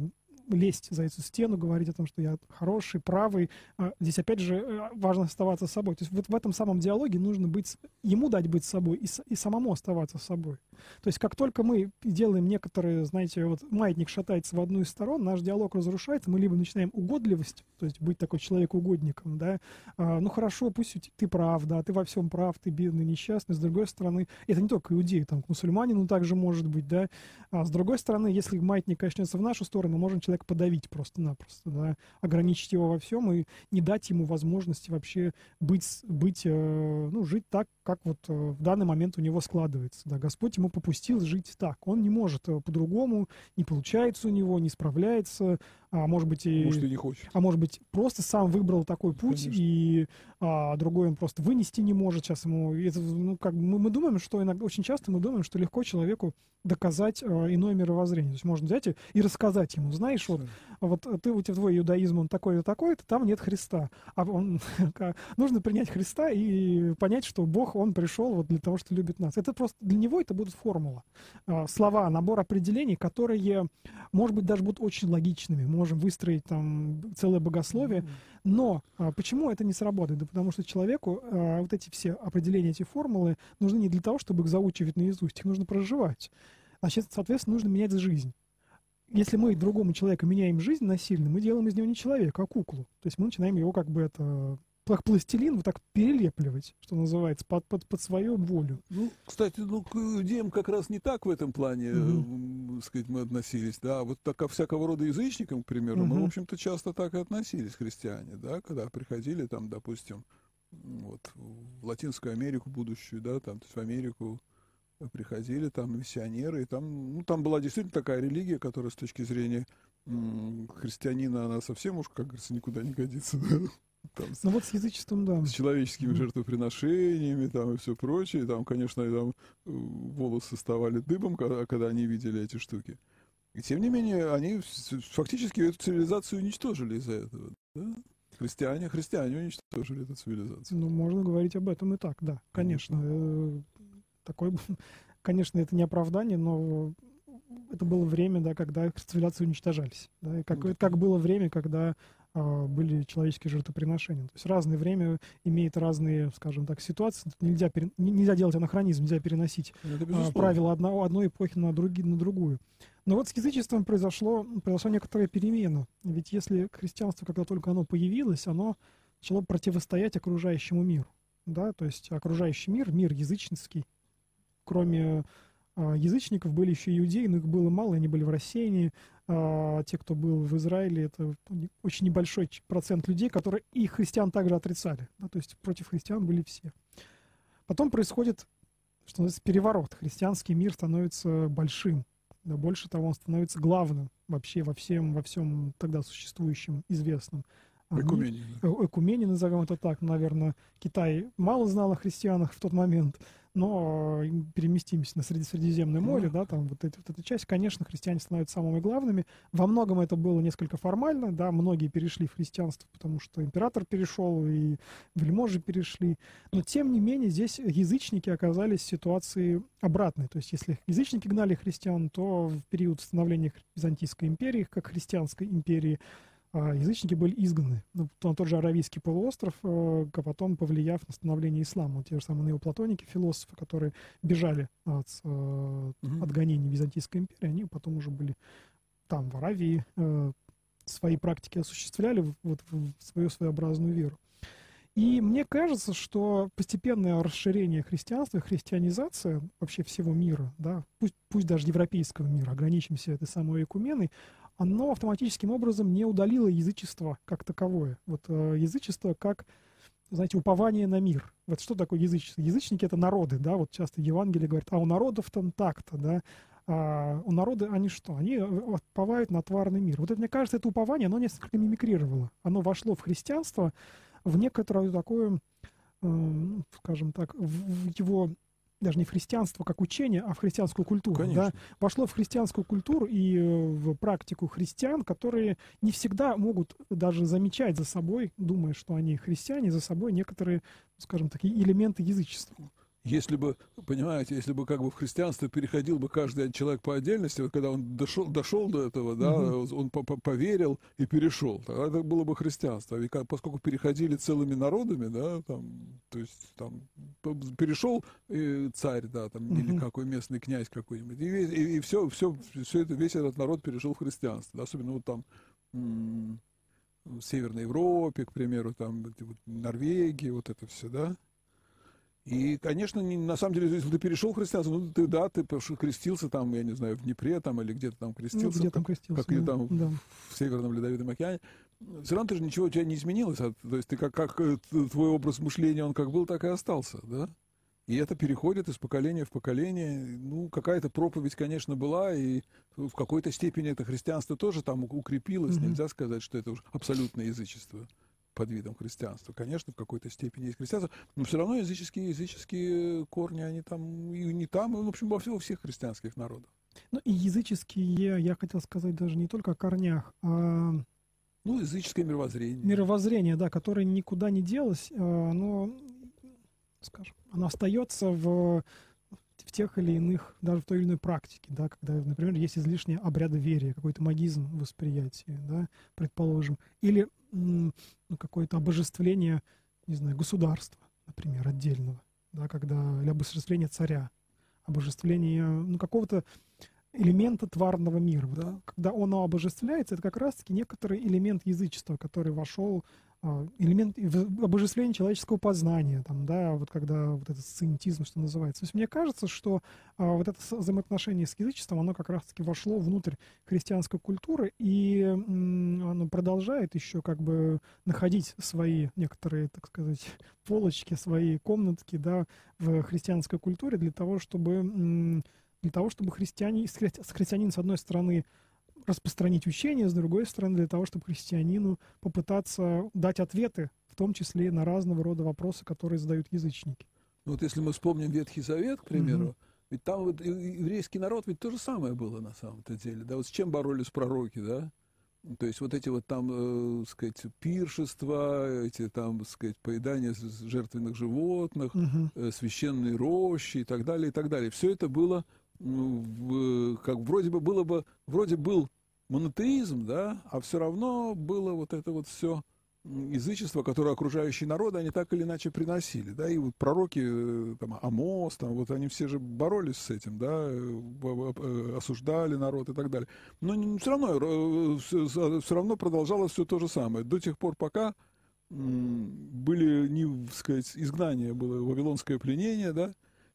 лезть за эту стену, говорить о том, что я хороший, правый. А здесь, опять же, э, важно оставаться собой. То есть вот в этом самом диалоге нужно быть, ему дать быть собой и, и самому оставаться собой. То есть как только мы делаем некоторые, знаете, вот маятник шатается в одну из сторон, наш диалог разрушается, мы либо начинаем угодливость, то есть быть такой человек-угодником, да, а, ну хорошо, пусть ты прав, да, ты во всем прав, ты бедный, несчастный, с другой стороны, это не только иудеи, там, к мусульманину также может быть, да, а с другой стороны, если маятник качнется в нашу сторону, мы можем человека подавить просто-напросто, да, ограничить его во всем и не дать ему возможности вообще быть, быть э, ну, жить так, как вот э, в данный момент у него складывается, да, Господь ему попустил жить так. Он не может э, по-другому, не получается у него, не справляется, а может быть и... Может, и не хочет. А может быть, просто сам выбрал такой путь, Конечно. и а, другой он просто вынести не может. Сейчас ему... Это, ну, как мы, мы думаем, что иногда, очень часто мы думаем, что легко человеку доказать а, иное мировоззрение. То есть можно взять и, и рассказать ему, знаешь, говоришь, вот, вот ты, у тебя твой иудаизм, он такой-то, такой-то, там нет Христа. А он, нужно принять Христа и понять, что Бог, он пришел вот для того, что любит нас. Это просто для него это будет формула. А, слова, набор определений, которые, может быть, даже будут очень логичными. можем выстроить там целое богословие. Но а, почему это не сработает? Да потому что человеку а, вот эти все определения, эти формулы нужны не для того, чтобы их заучивать наизусть, их нужно проживать. Значит, соответственно, нужно менять жизнь если мы другому человеку меняем жизнь насильно, мы делаем из него не человека, а куклу. То есть мы начинаем его как бы это как пластилин вот так перелепливать, что называется, под, под, под свою волю. Ну, кстати, ну, к иудеям как раз не так в этом плане, угу. э, сказать, мы относились, да, вот так ко всякого рода язычникам, к примеру, угу. мы, в общем-то, часто так и относились, христиане, да, когда приходили там, допустим, вот, в Латинскую Америку будущую, да, там, то есть в Америку приходили там миссионеры, и там, ну, там была действительно такая религия, которая с точки зрения христианина, она совсем уж, как говорится, никуда не годится, да? Там, ну вот с язычеством, да. С человеческими mm-hmm. жертвоприношениями там и все прочее. Там, конечно, там э, волосы вставали дыбом, когда, когда они видели эти штуки. И тем не менее, они фактически эту цивилизацию уничтожили из-за этого. Да? Христиане, христиане уничтожили эту цивилизацию. Ну, можно говорить об этом и так, да, конечно. Mm-hmm. Такой, конечно, это не оправдание, но это было время, да, когда цивилизации уничтожались. Да, и как, как было время, когда а, были человеческие жертвоприношения. То есть разное время имеет разные, скажем так, ситуации. Нельзя, пере... нельзя делать анахронизм, нельзя переносить а, правила одного, одной эпохи на, други, на другую. Но вот с язычеством произошло, произошла некоторая перемена. Ведь если христианство, когда только оно появилось, оно начало противостоять окружающему миру. Да? То есть окружающий мир, мир языческий, кроме а, язычников были еще иудеи, но их было мало, они были в рассеянии. А, те, кто был в Израиле, это очень небольшой процент людей, которые и христиан также отрицали. Да, то есть против христиан были все. Потом происходит, что называется, переворот. Христианский мир становится большим. Да, больше того, он становится главным вообще во всем, во всем тогда существующем, известном. Экумене. Экумене, назовем это так. Наверное, Китай мало знал о христианах в тот момент но переместимся на Средиземное море, да, там вот, эти, вот эта часть, конечно, христиане становятся самыми главными. Во многом это было несколько формально, да, многие перешли в христианство, потому что император перешел и вельможи перешли. Но, тем не менее, здесь язычники оказались в ситуации обратной. То есть, если язычники гнали христиан, то в период становления Византийской империи, как христианской империи, язычники были изгнаны на тот же Аравийский полуостров, а потом повлияв на становление ислама. Те же самые неоплатоники, философы, которые бежали от, угу. от гонений Византийской империи, они потом уже были там, в Аравии, э, свои практики осуществляли, вот в свою своеобразную веру. И мне кажется, что постепенное расширение христианства, христианизация вообще всего мира, да, пусть, пусть даже европейского мира, ограничимся этой самой экуменой, оно автоматическим образом не удалило язычество как таковое. Вот э, язычество как, знаете, упование на мир. Вот что такое язычество? Язычники — это народы, да, вот часто Евангелие говорит, а у народов там так-то, да, а у народа они что? Они э, уповают на тварный мир. Вот это, мне кажется, это упование, оно несколько мимикрировало. Оно вошло в христианство, в некоторое такое, э, скажем так, в его даже не в христианство как учение, а в христианскую культуру. Конечно. Да? Вошло в христианскую культуру и э, в практику христиан, которые не всегда могут даже замечать за собой, думая, что они христиане, за собой некоторые, скажем, такие элементы язычества если бы, понимаете, если бы как бы в христианство переходил бы каждый человек по отдельности, вот когда он дошел, дошел до этого, да, угу. он по -по поверил и перешел, тогда это было бы христианство. А как, поскольку переходили целыми народами, да, там, то есть там перешел э, царь, да, там, угу. или какой местный князь какой-нибудь, и, и, и все, все, все это, весь этот народ перешел в христианство, да, особенно вот там в Северной Европе, к примеру, там, вот, Норвегии, вот это все, да, и, конечно, не, на самом деле, если ты перешел в христианство, ну, ты, да, ты крестился там, я не знаю, в Днепре там или где-то там крестился. Ну, где там крестился. Как, да, там да. в Северном Ледовитом океане. Все равно ты же ничего у тебя не изменилось. А, то есть ты как, как э, твой образ мышления, он как был, так и остался, да? И это переходит из поколения в поколение. Ну, какая-то проповедь, конечно, была, и в какой-то степени это христианство тоже там укрепилось. Mm-hmm. Нельзя сказать, что это уже абсолютное язычество под видом христианства. Конечно, в какой-то степени есть христианство, но все равно языческие, языческие корни, они там и не там, и, в общем, во всех, во всех христианских народах. Ну и языческие, я хотел сказать даже не только о корнях, а ну, языческое мировоззрение. Мировоззрение, да, которое никуда не делось, а, но, скажем, оно остается в, в тех или иных, даже в той или иной практике, да, когда, например, есть излишнее обрядоверие, какой-то магизм восприятия, да, предположим, или ну, какое-то обожествление, не знаю, государства, например, отдельного, да, когда, или обожествление царя, обожествление, ну, какого-то элемента тварного мира. Да? Когда он обожествляется, это как раз-таки некоторый элемент язычества, который вошел, элемент обожествления человеческого познания, там, да, вот когда вот этот сциентизм, что называется. То есть мне кажется, что а, вот это взаимоотношение с язычеством, оно как раз-таки вошло внутрь христианской культуры, и м, оно продолжает еще как бы находить свои некоторые, так сказать, полочки, свои комнатки, да, в христианской культуре для того, чтобы м, для того, чтобы христиане, христианин, с одной стороны, распространить учение, с другой стороны, для того, чтобы христианину попытаться дать ответы, в том числе на разного рода вопросы, которые задают язычники. Ну, вот если мы вспомним Ветхий Завет, к примеру, угу. ведь там вот еврейский народ ведь то же самое было на самом-то деле. Да, вот с чем боролись пророки, да? То есть вот эти вот там, э, сказать, пиршества, эти там, сказать, поедания жертвенных животных, угу. э, священные рощи и так далее, и так далее. Все это было как вроде бы было бы, вроде был монотеизм, да, а все равно было вот это вот все язычество, которое окружающие народы, они так или иначе приносили, да, и вот пророки, э, там, Амос, там, вот они все же боролись с этим, да, э, осуждали народ и так далее. Но все равно, все равно продолжалось все то же самое, до тех пор, пока были, не, сказать, изгнание было, вавилонское пленение, да,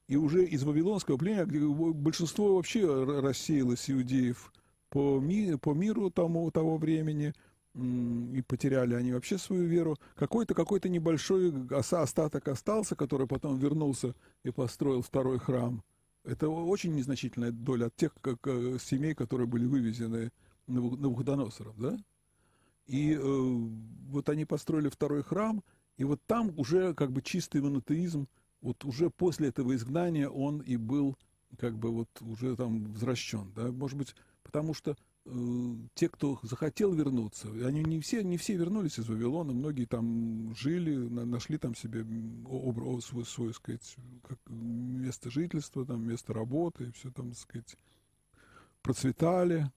и уже из Вавилонского племени, где большинство вообще рассеялось иудеев по, ми, по миру тому, того времени, и потеряли они вообще свою веру. Какой-то какой-то небольшой остаток остался, который потом вернулся и построил второй храм. Это очень незначительная доля от тех как, э, семей, которые были вывезены Навуходоносором, да? И э, вот они построили второй храм, и вот там уже как бы чистый монотеизм вот уже после этого изгнания он и был как бы вот уже там возвращен, да, может быть, потому что э, те, кто захотел вернуться, они не все, не все вернулись из Вавилона, многие там жили, на, нашли там себе образ, свой, свой, сказать, как место жительства, там, место работы, и все там, сказать, процветали,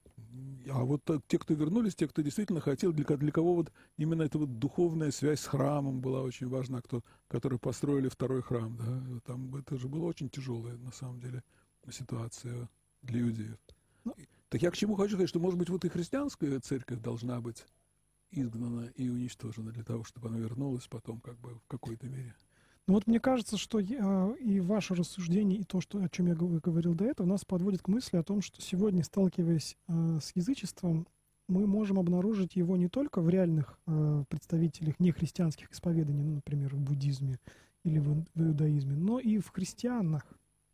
а вот те, кто вернулись, те, кто действительно хотел, для, для кого вот именно эта вот духовная связь с храмом была очень важна, кто, которые построили второй храм, да, там это же была очень тяжелая, на самом деле, ситуация для иудеев. Ну, так я к чему хочу сказать, что, может быть, вот и христианская церковь должна быть изгнана и уничтожена для того, чтобы она вернулась потом как бы в какой-то мере. Ну вот мне кажется, что я, и ваше рассуждение, и то, что, о чем я говорил до этого, нас подводит к мысли о том, что сегодня, сталкиваясь э, с язычеством, мы можем обнаружить его не только в реальных э, представителях нехристианских исповеданий, ну, например, в буддизме или в, в иудаизме, но и в христианах,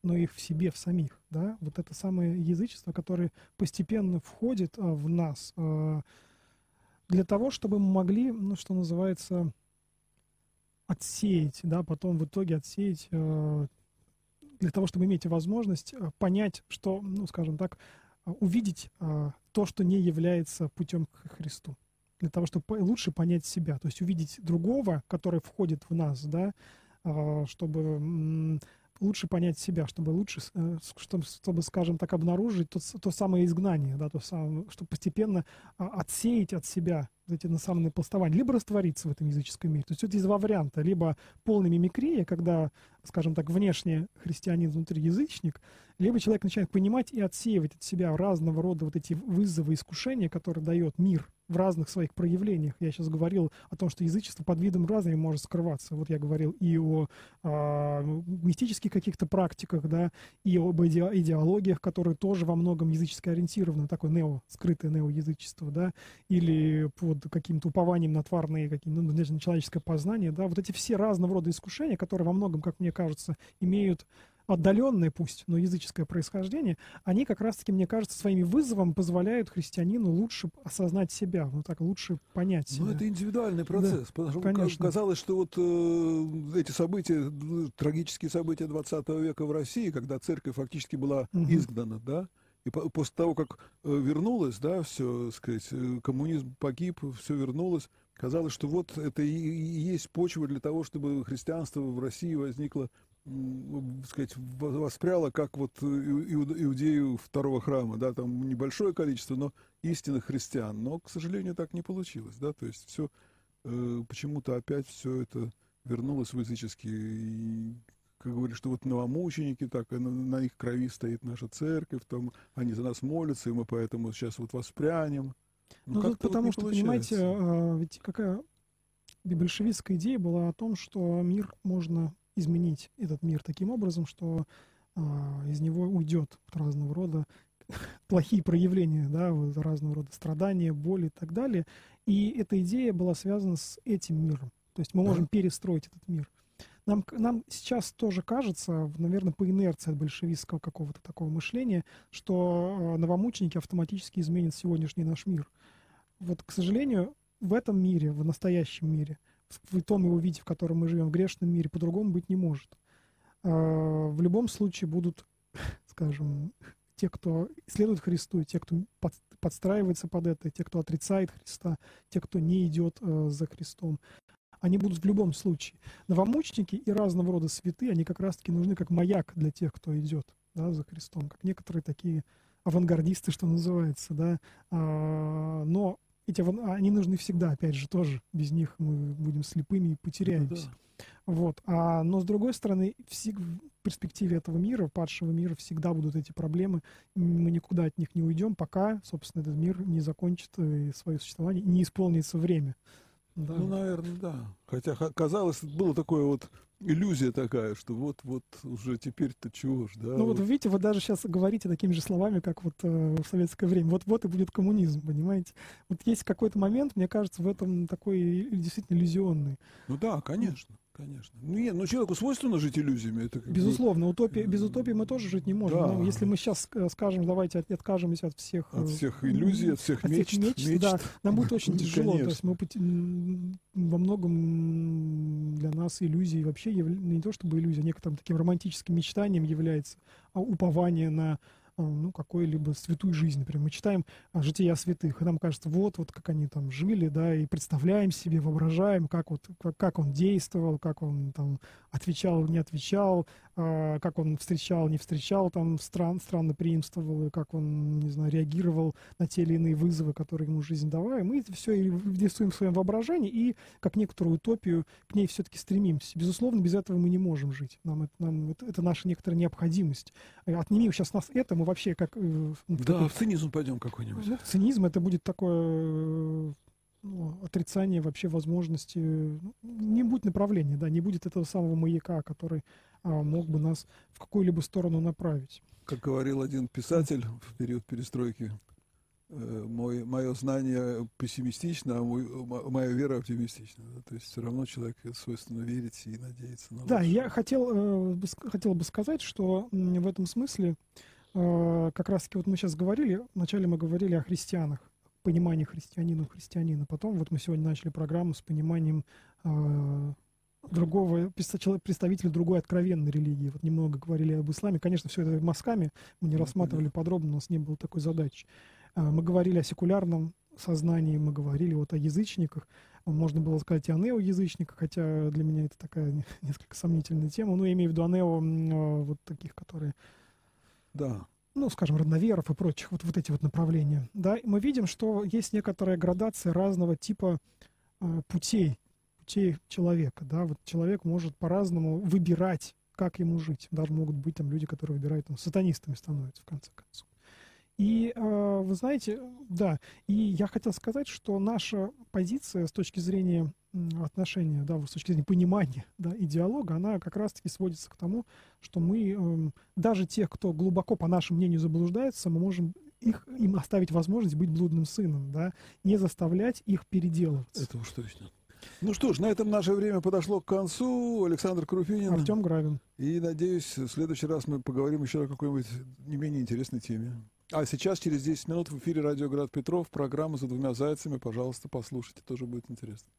но и в себе, в самих. Да? Вот это самое язычество, которое постепенно входит э, в нас э, для того, чтобы мы могли, ну, что называется, отсеять, да, потом в итоге отсеять э, для того, чтобы иметь возможность э, понять, что, ну, скажем так, э, увидеть то, что не является путем к Христу. Для того, чтобы лучше понять себя, то есть увидеть другого, который входит в нас, да, чтобы лучше понять себя, чтобы лучше, э, чтобы, чтобы скажем так, обнаружить то, то самое изгнание, да, то самое, чтобы постепенно а, отсеять от себя эти национальные пластования, либо раствориться в этом языческом мире. То есть это есть два варианта. Либо полная мимикрия, когда, скажем так, внешне христианин, внутри язычник, либо человек начинает понимать и отсеивать от себя разного рода вот эти вызовы, искушения, которые дает мир в разных своих проявлениях. Я сейчас говорил о том, что язычество под видом разными может скрываться. Вот я говорил и о а, мистических каких-то практиках, да, и об иде идеологиях, которые тоже во многом язычески ориентированы, такое нео, скрытое неоязычество, да, или под каким-то упованием на тварные, какие, ну, на человеческое познание, да, вот эти все разного рода искушения, которые во многом, как мне кажется, имеют отдаленное пусть, но языческое происхождение, они как раз-таки, мне кажется, своими вызовом позволяют христианину лучше осознать себя, ну так лучше понять себя. Ну, это индивидуальный процесс, да, потому что конечно. казалось, что вот э, эти события, трагические события 20 века в России, когда церковь фактически была угу. изгнана, да, И после того, как э, вернулось, да, все, сказать, э, коммунизм погиб, все вернулось, казалось, что вот это и есть почва для того, чтобы христианство в России возникло, сказать, воспряло, как вот иудею второго храма, да, там небольшое количество, но истинных христиан. Но, к сожалению, так не получилось, да, то есть все, э, почему-то опять все это вернулось в языческие как говорят, что вот новомученики, так, на, на их крови стоит наша церковь, там, они за нас молятся, и мы поэтому сейчас вот воспрянем. Ну, ну потому вот что, получается. понимаете, ведь какая большевистская идея была о том, что мир можно изменить, этот мир таким образом, что а, из него уйдет разного рода плохие проявления, да, разного рода страдания, боли и так далее. И эта идея была связана с этим миром. То есть мы можем да. перестроить этот мир. Нам, нам сейчас тоже кажется, наверное, по инерции от большевистского какого-то такого мышления, что э, новомученики автоматически изменят сегодняшний наш мир. Вот, к сожалению, в этом мире, в настоящем мире, в том его виде, в котором мы живем, в грешном мире, по-другому быть не может. Э, в любом случае будут, скажем, те, кто следует Христу, те, кто подстраивается под это, те, кто отрицает Христа, те, кто не идет э, за Христом они будут в любом случае. Новомученики и разного рода святые, они как раз-таки нужны как маяк для тех, кто идет да, за Христом, как некоторые такие авангардисты, что называется, да, а, но эти они нужны всегда, опять же, тоже. Без них мы будем слепыми и потеряемся. Да. Вот. А, но с другой стороны, в перспективе этого мира, падшего мира, всегда будут эти проблемы. Мы никуда от них не уйдем, пока, собственно, этот мир не закончит э, свое существование, не исполнится время. Да. Ну, наверное, да. Хотя казалось, было такое вот иллюзия такая, что вот-вот уже теперь-то чего ж, да? Ну вот, вот видите, вы даже сейчас говорите такими же словами, как вот э, в советское время. Вот-вот и будет коммунизм, понимаете? Вот есть какой-то момент, мне кажется, в этом такой действительно иллюзионный. Ну да, конечно. Конечно. Ну, нет, ну человеку свойственно жить иллюзиями. Это Безусловно, утопия, без утопии мы тоже жить не можем. Да. Но если мы сейчас скажем, давайте от, откажемся от всех... От всех э, иллюзий, от всех от мечт. Всех мечт, мечт. Да, нам будет очень тяжело. Конечно. То есть мы во многом для нас иллюзии вообще яв... не то чтобы иллюзия, некоторым таким романтическим мечтанием является а упование на ну, какой-либо святой жизни. Например, мы читаем жития святых, и нам кажется, вот, вот как они там жили, да, и представляем себе, воображаем, как вот, как, как он действовал, как он там отвечал, не отвечал, э, как он встречал, не встречал, там стран, странно преимствовал, и как он, не знаю, реагировал на те или иные вызовы, которые ему жизнь давала. Мы это все рисуем в своем воображении, и как некоторую утопию к ней все-таки стремимся. Безусловно, без этого мы не можем жить. Нам это, нам, это, это наша некоторая необходимость. Отними сейчас нас это, мы вообще как... Э, да, такой, в цинизм пойдем какой-нибудь. Ну, цинизм это будет такое ну, отрицание вообще возможности... Ну, не будет направления, да, не будет этого самого маяка, который а, мог бы нас в какую-либо сторону направить. Как говорил один писатель в период перестройки, э, мой, мое знание пессимистично, а мой, моя вера оптимистична. Да? То есть все равно человек свойственно верить и надеяться на Да, я хотел, э, хотел бы сказать, что в этом смысле э, как раз-таки вот мы сейчас говорили, вначале мы говорили о христианах, понимании христианина христианина. Потом вот мы сегодня начали программу с пониманием э, другого представителя другой откровенной религии. Вот немного говорили об исламе. Конечно, все это мазками мы не рассматривали подробно, у нас не было такой задачи. Э, мы говорили о секулярном сознании, мы говорили вот о язычниках. Можно было сказать и о неоязычниках, хотя для меня это такая несколько сомнительная тема. Но я имею в виду о нео, э, вот таких, которые... Да, ну, скажем, родноверов и прочих, вот, вот эти вот направления, да, мы видим, что есть некоторая градация разного типа э, путей, путей человека, да, вот человек может по-разному выбирать, как ему жить. Даже могут быть там люди, которые выбирают, там, сатанистами становятся, в конце концов. И э, вы знаете, да, и я хотел сказать, что наша позиция с точки зрения отношения, да, с точки зрения понимания, да, и диалога, она как раз-таки сводится к тому, что мы, э, даже тех, кто глубоко, по нашему мнению, заблуждается, мы можем их, им оставить возможность быть блудным сыном, да, не заставлять их переделываться. Это уж точно. Ну что ж, на этом наше время подошло к концу. Александр Круфинин. Артем Гравин. И, надеюсь, в следующий раз мы поговорим еще о какой-нибудь не менее интересной теме. А сейчас, через 10 минут, в эфире «Радио Град Петров», программа «За двумя зайцами». Пожалуйста, послушайте, тоже будет интересно.